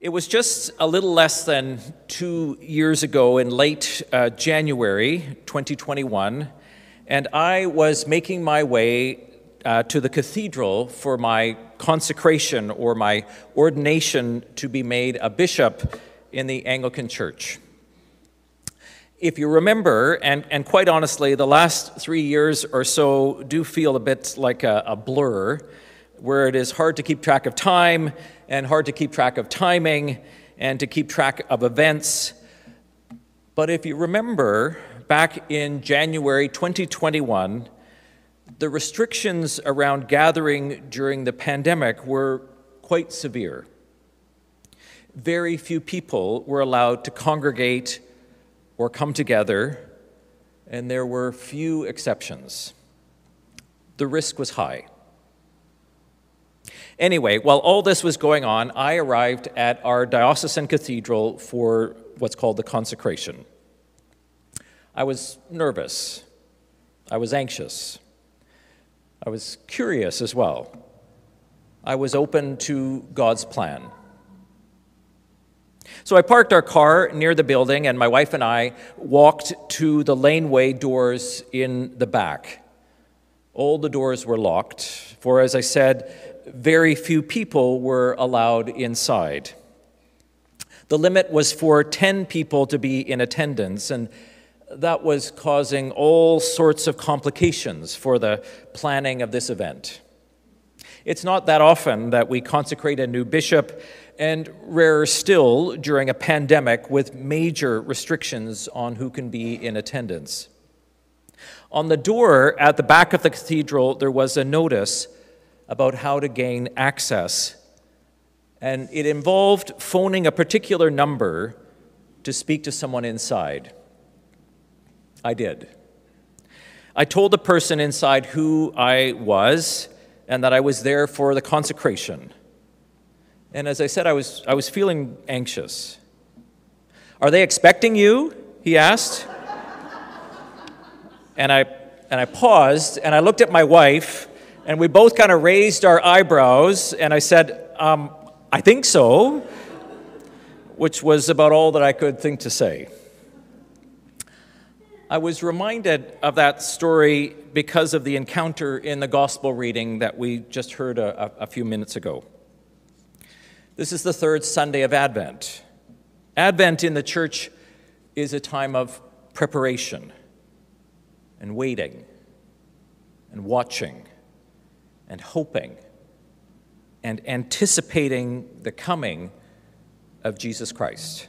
It was just a little less than two years ago in late uh, January 2021, and I was making my way uh, to the cathedral for my consecration or my ordination to be made a bishop in the Anglican Church. If you remember, and, and quite honestly, the last three years or so do feel a bit like a, a blur, where it is hard to keep track of time and hard to keep track of timing and to keep track of events. But if you remember, back in January 2021, the restrictions around gathering during the pandemic were quite severe. Very few people were allowed to congregate or come together, and there were few exceptions. The risk was high. Anyway, while all this was going on, I arrived at our diocesan cathedral for what's called the consecration. I was nervous. I was anxious. I was curious as well. I was open to God's plan. So I parked our car near the building, and my wife and I walked to the laneway doors in the back. All the doors were locked, for as I said, very few people were allowed inside. The limit was for 10 people to be in attendance, and that was causing all sorts of complications for the planning of this event. It's not that often that we consecrate a new bishop, and rarer still during a pandemic with major restrictions on who can be in attendance. On the door at the back of the cathedral, there was a notice about how to gain access. And it involved phoning a particular number to speak to someone inside. I did. I told the person inside who I was and that I was there for the consecration. And as I said, I was, I was feeling anxious. Are they expecting you? He asked. And, I, and I paused and I looked at my wife and we both kind of raised our eyebrows, and I said, um, I think so, which was about all that I could think to say. I was reminded of that story because of the encounter in the gospel reading that we just heard a, a, few minutes ago. This is the third Sunday of Advent. Advent in the church is a time of preparation and waiting and watching and hoping and anticipating the coming of Jesus Christ.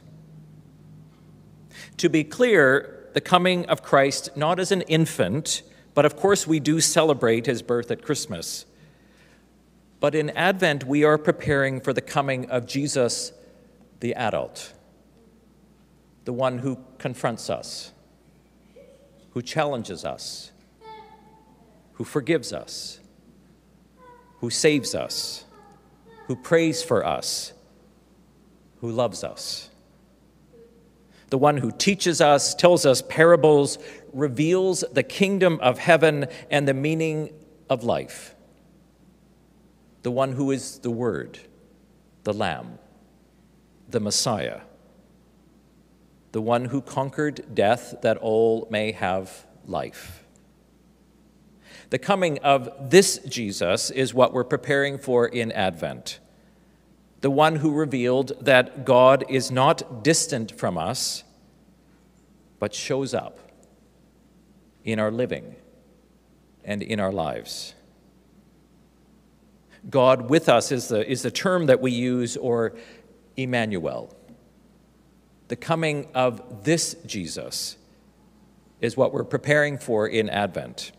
To be clear, the coming of Christ not as an infant, but of course we do celebrate his birth at Christmas. But in Advent, we are preparing for the coming of Jesus, the adult, the one who confronts us, who challenges us, who forgives us who saves us, who prays for us, who loves us. The one who teaches us, tells us parables, reveals the kingdom of heaven and the meaning of life. The one who is the Word, the Lamb, the Messiah. The one who conquered death that all may have life. The coming of this Jesus is what we're preparing for in Advent. The one who revealed that God is not distant from us, but shows up in our living and in our lives. God with us is the, is the term that we use, or Emmanuel. The coming of this Jesus is what we're preparing for in Advent.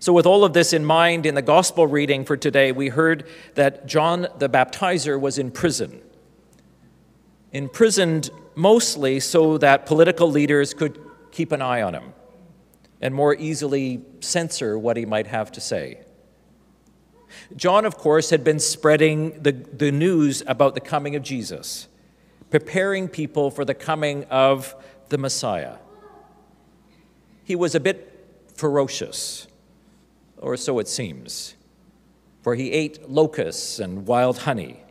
So, with all of this in mind, in the gospel reading for today, we heard that John the Baptizer was in prison. Imprisoned mostly so that political leaders could keep an eye on him and more easily censor what he might have to say. John, of course, had been spreading the, the news about the coming of Jesus, preparing people for the coming of the Messiah. He was a bit ferocious or so it seems, for he ate locusts and wild honey.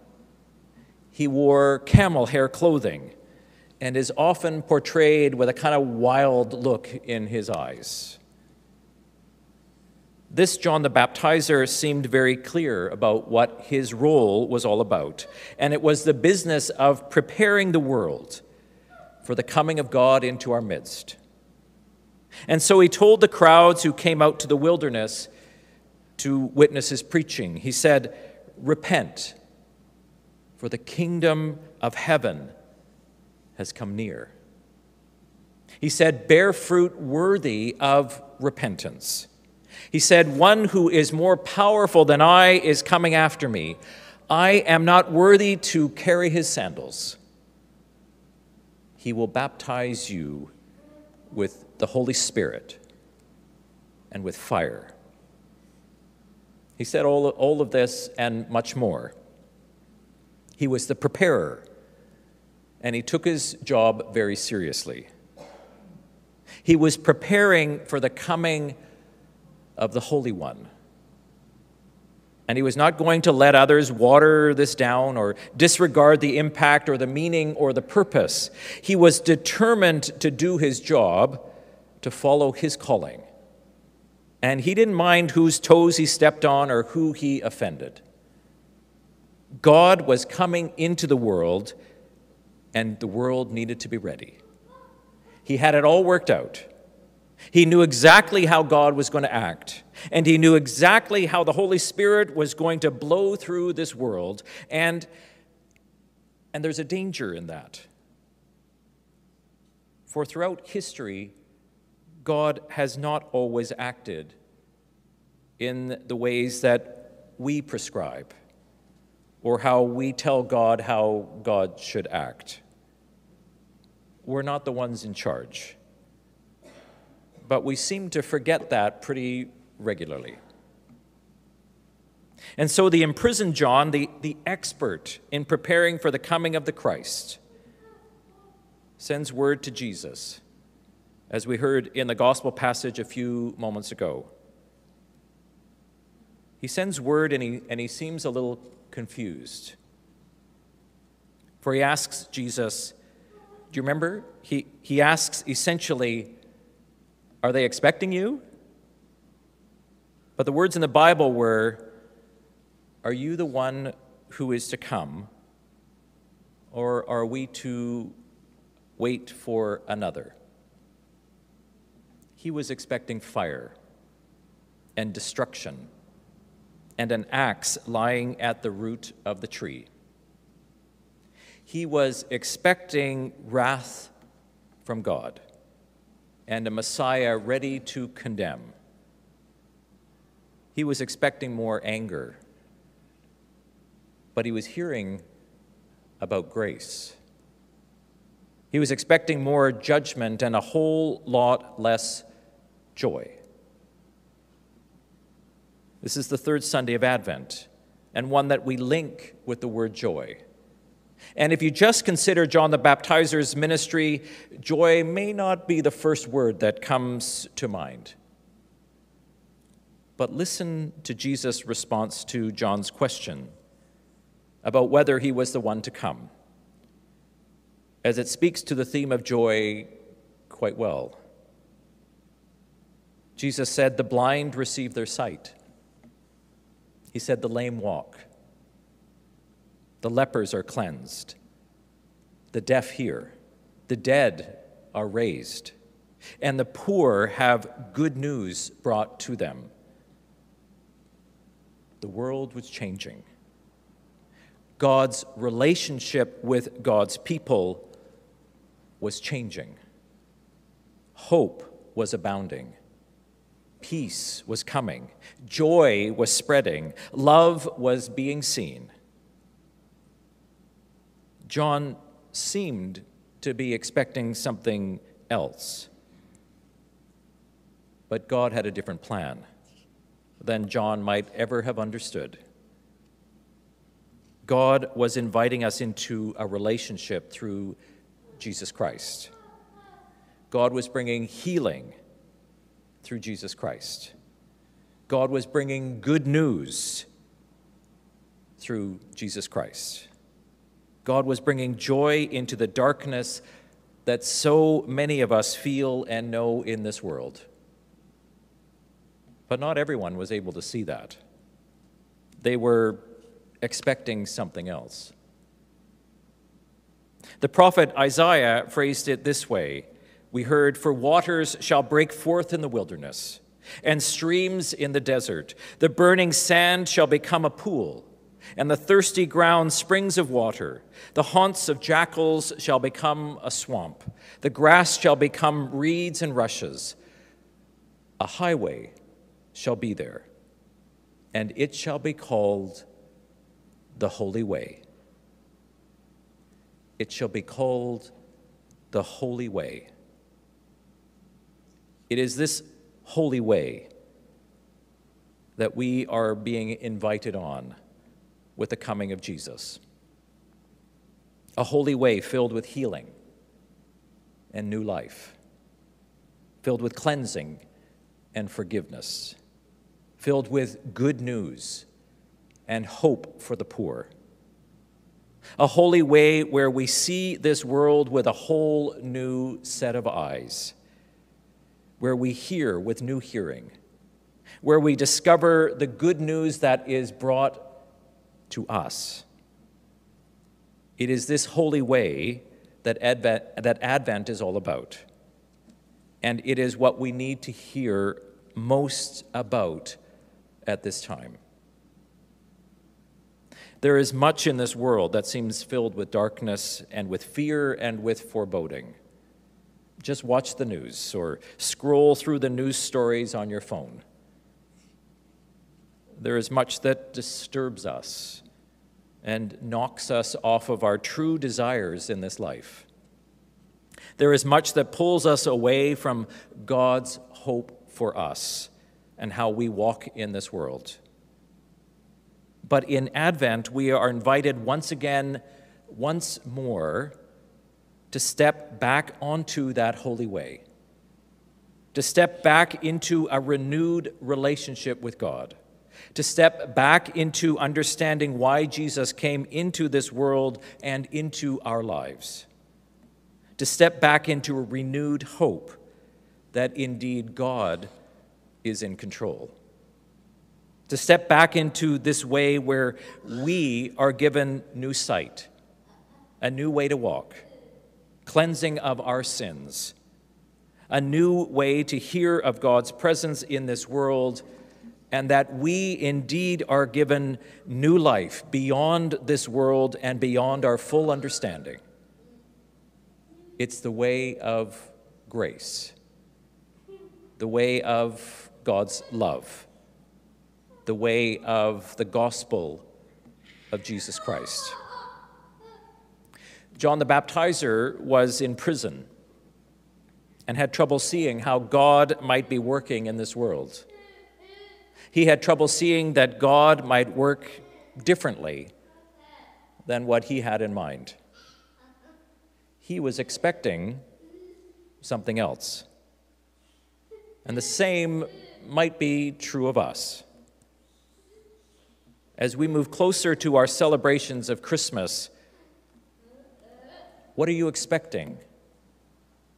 He wore camel hair clothing and is often portrayed with a kind of wild look in his eyes. This John the Baptizer seemed very clear about what his role was all about, and it was the business of preparing the world for the coming of God into our midst. And so he told the crowds who came out to the wilderness to witness his preaching, he said, Repent, for the kingdom of heaven has come near. He said, Bear fruit worthy of repentance. He said, One who is more powerful than I is coming after me. I am not worthy to carry his sandals. He will baptize you with the Holy Spirit and with fire. He said all, all of this and much more. He was the preparer, and he took his job very seriously. He was preparing for the coming of the Holy One. And he was not going to let others water this down or disregard the impact or the meaning or the purpose. He was determined to do his job, to follow his calling. And he didn't mind whose toes he stepped on or who he offended. God was coming into the world, and the world needed to be ready. He had it all worked out. He knew exactly how God was going to act, and he knew exactly how the Holy Spirit was going to blow through this world, and, and there's a danger in that. For throughout history, God has not always acted in the ways that we prescribe or how we tell God how God should act. We're not the ones in charge but we seem to forget that pretty regularly. And so the imprisoned John, the, the expert in preparing for the coming of the Christ, sends word to Jesus, as we heard in the gospel passage a few moments ago. He sends word and he, and he seems a little confused. For he asks Jesus, do you remember? He, he asks essentially, are they expecting you? But the words in the Bible were, Are you the one who is to come? Or are we to wait for another? He was expecting fire and destruction and an axe lying at the root of the tree. He was expecting wrath from God and a Messiah ready to condemn. He was expecting more anger, but he was hearing about grace. He was expecting more judgment and a whole lot less joy. This is the third Sunday of Advent, and one that we link with the word joy. And if you just consider John the Baptizer's ministry, joy may not be the first word that comes to mind. But listen to Jesus' response to John's question about whether he was the one to come, as it speaks to the theme of joy quite well. Jesus said, The blind receive their sight. He said, The lame walk. The lepers are cleansed. The deaf hear. The dead are raised. And the poor have good news brought to them. The world was changing. God's relationship with God's people was changing. Hope was abounding. Peace was coming. Joy was spreading. Love was being seen. John seemed to be expecting something else. But God had a different plan than John might ever have understood. God was inviting us into a relationship through Jesus Christ. God was bringing healing through Jesus Christ. God was bringing good news through Jesus Christ. God was bringing joy into the darkness that so many of us feel and know in this world. But not everyone was able to see that. They were expecting something else. The prophet Isaiah phrased it this way We heard, For waters shall break forth in the wilderness, and streams in the desert. The burning sand shall become a pool, and the thirsty ground springs of water. The haunts of jackals shall become a swamp. The grass shall become reeds and rushes. A highway shall be there, and it shall be called the Holy Way. It shall be called the Holy Way. It is this holy way that we are being invited on with the coming of Jesus. A holy way filled with healing and new life, filled with cleansing and forgiveness, filled with good news and hope for the poor. A holy way where we see this world with a whole new set of eyes, where we hear with new hearing, where we discover the good news that is brought to us. It is this holy way that Advent, that Advent is all about. And it is what we need to hear most about at this time. There is much in this world that seems filled with darkness and with fear and with foreboding. Just watch the news or scroll through the news stories on your phone. There is much that disturbs us and knocks us off of our true desires in this life. There is much that pulls us away from God's hope for us and how we walk in this world. But in Advent, we are invited once again, once more, to step back onto that holy way, to step back into a renewed relationship with God, to step back into understanding why Jesus came into this world and into our lives, to step back into a renewed hope that indeed God is in control. To step back into this way where we are given new sight, a new way to walk, cleansing of our sins, a new way to hear of God's presence in this world, and that we indeed are given new life beyond this world and beyond our full understanding. It's the way of grace, the way of God's love the way of the gospel of Jesus Christ. John the Baptizer was in prison and had trouble seeing how God might be working in this world. He had trouble seeing that God might work differently than what he had in mind. He was expecting something else. And the same might be true of us as we move closer to our celebrations of Christmas, what are you expecting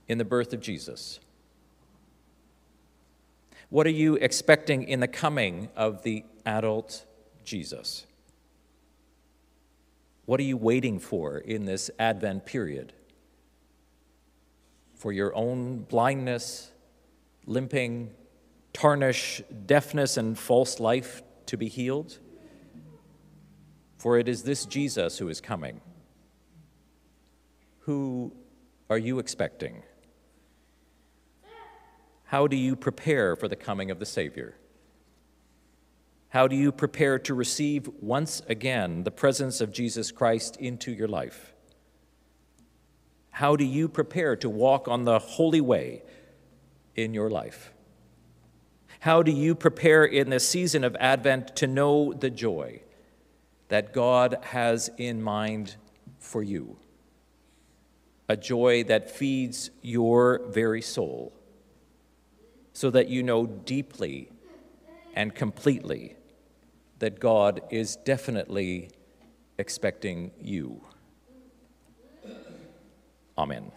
in the birth of Jesus? What are you expecting in the coming of the adult Jesus? What are you waiting for in this Advent period? For your own blindness, limping, tarnish, deafness, and false life to be healed? For it is this Jesus who is coming. Who are you expecting? How do you prepare for the coming of the Savior? How do you prepare to receive once again the presence of Jesus Christ into your life? How do you prepare to walk on the holy way in your life? How do you prepare in this season of Advent to know the joy? that God has in mind for you. A joy that feeds your very soul, so that you know deeply and completely that God is definitely expecting you. Amen.